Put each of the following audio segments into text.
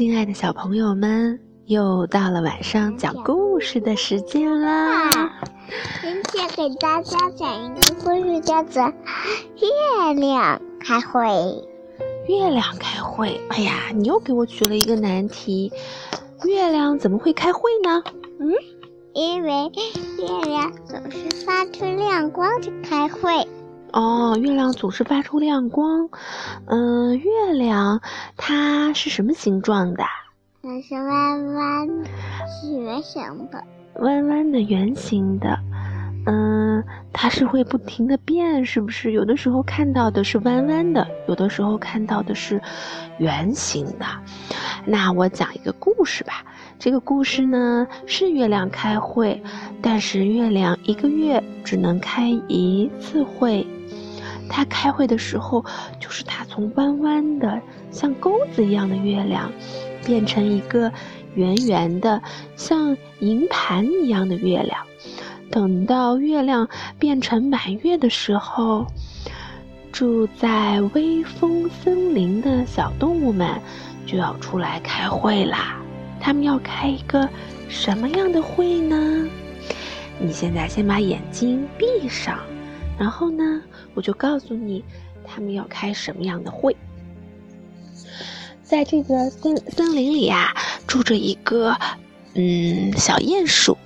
亲爱的小朋友们，又到了晚上讲故事的时间啦！今天给大家讲一个故事，叫做《月亮开会》。月亮开会，哎呀，你又给我举了一个难题。月亮怎么会开会呢？嗯，因为月亮总是发出亮光就开会。哦，月亮总是发出亮光。嗯，月亮它是什么形状的？它是弯弯圆形的。弯弯的圆形的。嗯，它是会不停的变，是不是？有的时候看到的是弯弯的，有的时候看到的是圆形的。那我讲一个故事吧。这个故事呢是月亮开会，但是月亮一个月只能开一次会。它开会的时候，就是它从弯弯的像钩子一样的月亮，变成一个圆圆的像银盘一样的月亮。等到月亮变成满月的时候，住在微风森林的小动物们就要出来开会啦。他们要开一个什么样的会呢？你现在先把眼睛闭上。然后呢，我就告诉你，他们要开什么样的会。在这个森森林里呀，住着一个嗯小鼹鼠。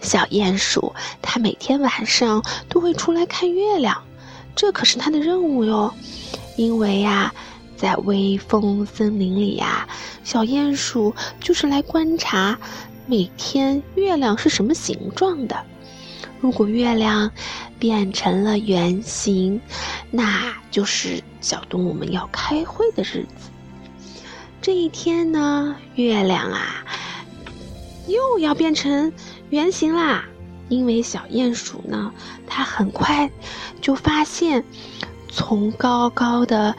小鼹鼠它每天晚上都会出来看月亮，这可是它的任务哟。因为呀，在微风森林里呀，小鼹鼠就是来观察每天月亮是什么形状的。如果月亮变成了圆形，那就是小动物们要开会的日子。这一天呢，月亮啊又要变成圆形啦，因为小鼹鼠呢，它很快就发现，从高高的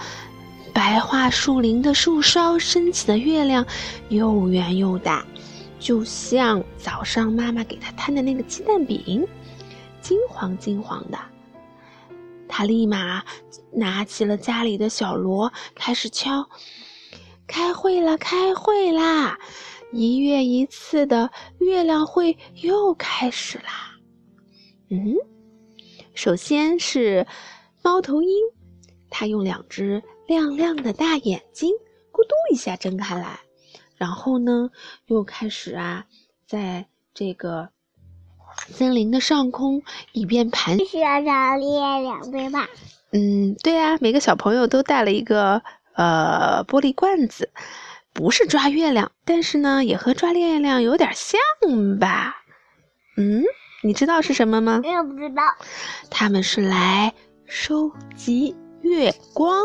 白桦树林的树梢升起的月亮又圆又大，就像早上妈妈给它摊的那个鸡蛋饼。金黄金黄的，他立马拿起了家里的小锣，开始敲。开会啦，开会啦！一月一次的月亮会又开始啦。嗯，首先是猫头鹰，它用两只亮亮的大眼睛咕嘟一下睁开来，然后呢，又开始啊，在这个。森林的上空，一边盘需要找月亮，对吧？嗯，对啊，每个小朋友都带了一个呃玻璃罐子，不是抓月亮，但是呢，也和抓月亮有点像吧？嗯，你知道是什么吗？我也不知道。他们是来收集月光。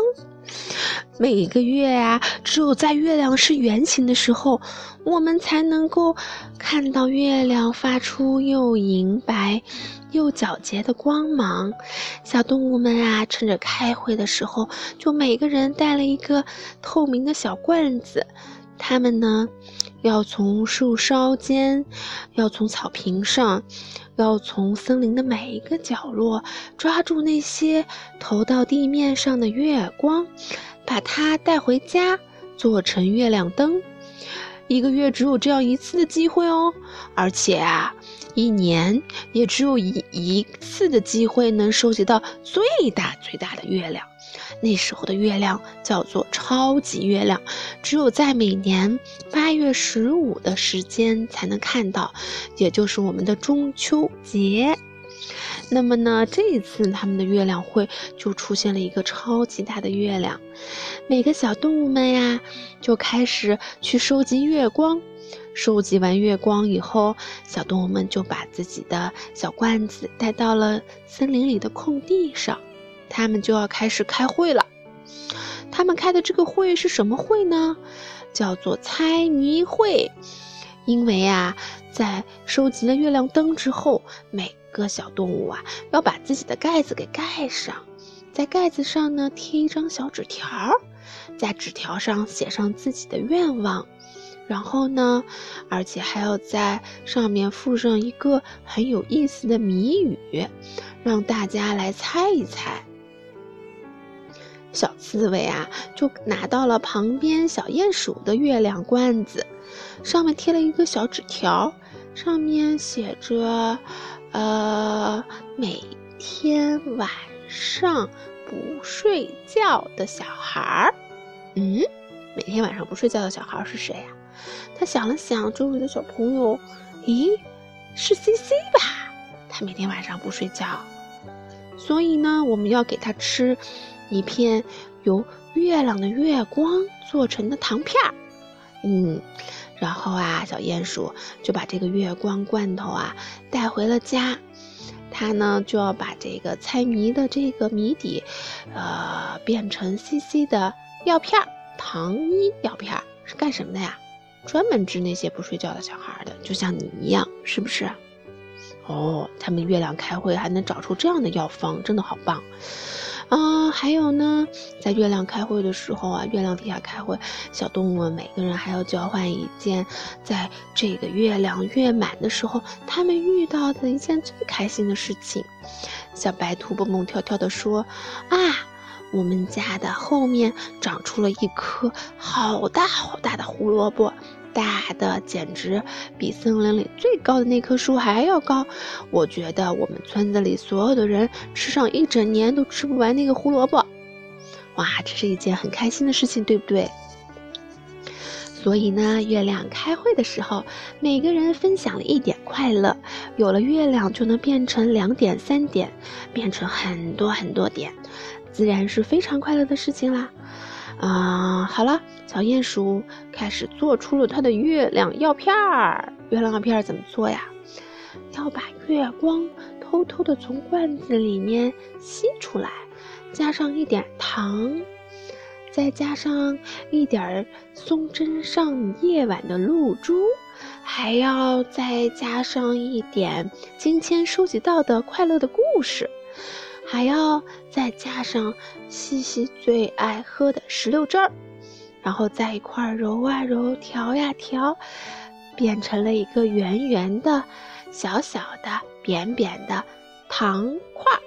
每个月啊，只有在月亮是圆形的时候，我们才能够看到月亮发出又银白又皎洁的光芒。小动物们啊，趁着开会的时候，就每个人带了一个透明的小罐子。他们呢，要从树梢间，要从草坪上，要从森林的每一个角落，抓住那些投到地面上的月光。把它带回家，做成月亮灯。一个月只有这样一次的机会哦，而且啊，一年也只有一一次的机会能收集到最大最大的月亮。那时候的月亮叫做超级月亮，只有在每年八月十五的时间才能看到，也就是我们的中秋节。那么呢，这一次他们的月亮会就出现了一个超级大的月亮，每个小动物们呀就开始去收集月光。收集完月光以后，小动物们就把自己的小罐子带到了森林里的空地上，他们就要开始开会了。他们开的这个会是什么会呢？叫做猜谜会。因为啊，在收集了月亮灯之后，每个小动物啊要把自己的盖子给盖上，在盖子上呢贴一张小纸条，在纸条上写上自己的愿望，然后呢，而且还要在上面附上一个很有意思的谜语，让大家来猜一猜。小刺猬啊，就拿到了旁边小鼹鼠的月亮罐子，上面贴了一个小纸条，上面写着：“呃，每天晚上不睡觉的小孩儿。”嗯，每天晚上不睡觉的小孩是谁呀？他想了想，周围的小朋友，咦，是 C C 吧？他每天晚上不睡觉，所以呢，我们要给他吃。一片由月亮的月光做成的糖片儿，嗯，然后啊，小鼹鼠就把这个月光罐头啊带回了家。他呢就要把这个猜谜的这个谜底，呃，变成 C C 的药片儿，糖衣药片儿是干什么的呀？专门治那些不睡觉的小孩的，就像你一样，是不是？哦，他们月亮开会还能找出这样的药方，真的好棒。啊，还有呢，在月亮开会的时候啊，月亮底下开会，小动物们每个人还要交换一件，在这个月亮月满的时候，他们遇到的一件最开心的事情。小白兔蹦蹦跳跳地说：“啊，我们家的后面长出了一棵好大好大的胡萝卜。”大的简直比森林里最高的那棵树还要高，我觉得我们村子里所有的人吃上一整年都吃不完那个胡萝卜。哇，这是一件很开心的事情，对不对？所以呢，月亮开会的时候，每个人分享了一点快乐，有了月亮就能变成两点、三点，变成很多很多点，自然是非常快乐的事情啦。啊，好了，小鼹鼠开始做出了它的月亮药片儿。月亮药片儿怎么做呀？要把月光偷偷的从罐子里面吸出来，加上一点糖，再加上一点松针上夜晚的露珠，还要再加上一点今天收集到的快乐的故事。还要再加上西西最爱喝的石榴汁儿，然后在一块揉啊揉、调呀调，变成了一个圆圆的、小小的、扁扁的糖块儿。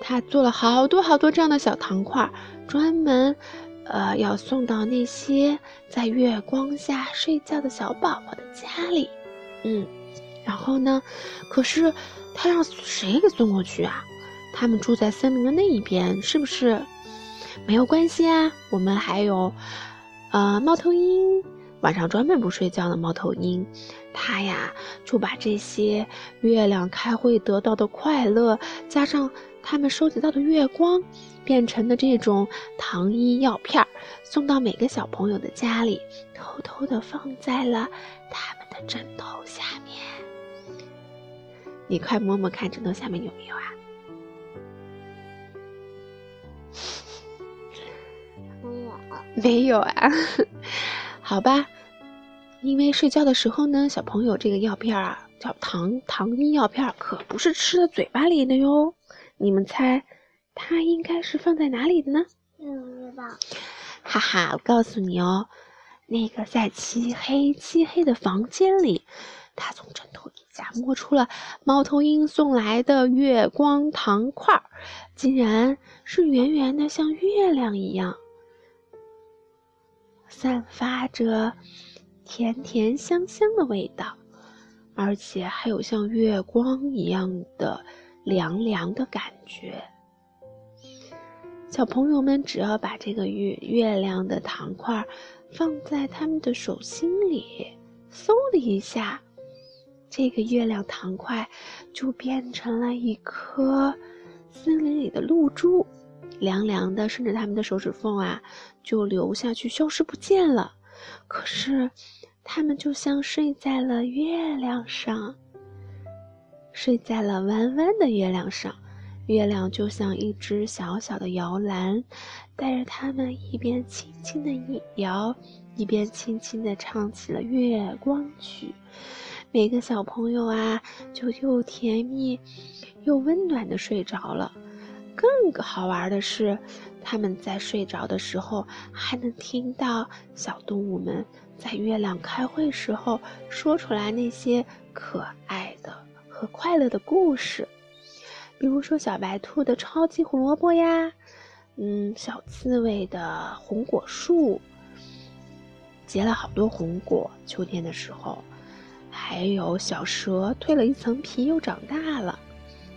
他做了好多好多这样的小糖块儿，专门，呃，要送到那些在月光下睡觉的小宝宝的家里。嗯，然后呢？可是他让谁给送过去啊？他们住在森林的那一边，是不是？没有关系啊，我们还有，呃，猫头鹰，晚上专门不睡觉的猫头鹰，它呀就把这些月亮开会得到的快乐，加上他们收集到的月光，变成的这种糖衣药片儿，送到每个小朋友的家里，偷偷的放在了他们的枕头下面。你快摸摸看，枕头下面有没有啊？没有啊，好吧，因为睡觉的时候呢，小朋友这个药片啊，叫糖糖衣药片，可不是吃在嘴巴里的哟。你们猜，它应该是放在哪里的呢？不知道。哈哈，我告诉你哦，那个在漆黑漆黑的房间里，他从枕头底下摸出了猫头鹰送来的月光糖块，竟然是圆圆的，像月亮一样。散发着甜甜香香的味道，而且还有像月光一样的凉凉的感觉。小朋友们只要把这个月月亮的糖块放在他们的手心里，嗖的一下，这个月亮糖块就变成了一颗森林里的露珠。凉凉的，顺着他们的手指缝啊，就流下去，消失不见了。可是，他们就像睡在了月亮上，睡在了弯弯的月亮上。月亮就像一只小小的摇篮，带着他们一边轻轻的摇，一边轻轻的唱起了月光曲。每个小朋友啊，就又甜蜜又温暖的睡着了。更好玩的是，他们在睡着的时候，还能听到小动物们在月亮开会时候说出来那些可爱的和快乐的故事。比如说，小白兔的超级胡萝卜呀，嗯，小刺猬的红果树结了好多红果。秋天的时候，还有小蛇蜕了一层皮，又长大了。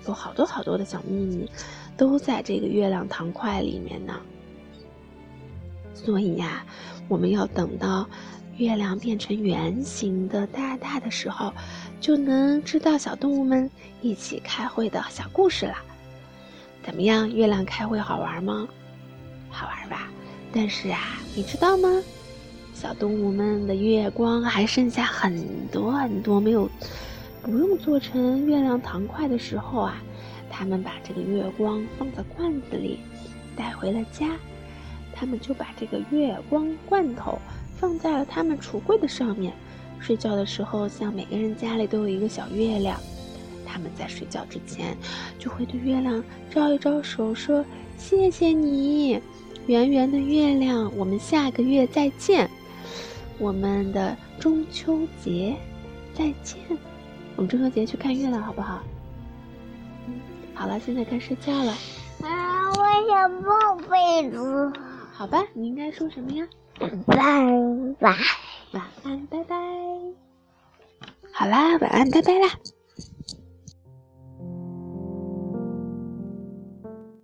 有好多好多的小秘密，都在这个月亮糖块里面呢。所以呀，我们要等到月亮变成圆形的大大的时候，就能知道小动物们一起开会的小故事了。怎么样，月亮开会好玩吗？好玩吧？但是啊，你知道吗？小动物们的月光还剩下很多很多没有。不用做成月亮糖块的时候啊，他们把这个月光放在罐子里，带回了家。他们就把这个月光罐头放在了他们橱柜的上面。睡觉的时候，像每个人家里都有一个小月亮，他们在睡觉之前就会对月亮招一招手，说：“谢谢你，圆圆的月亮，我们下个月再见，我们的中秋节再见。”我们中秋节去看月亮好不好？嗯，好了，现在该睡觉了。啊，我想抱被子。好吧，你应该说什么呀？晚安，晚安，拜拜。好啦，晚安，拜拜啦。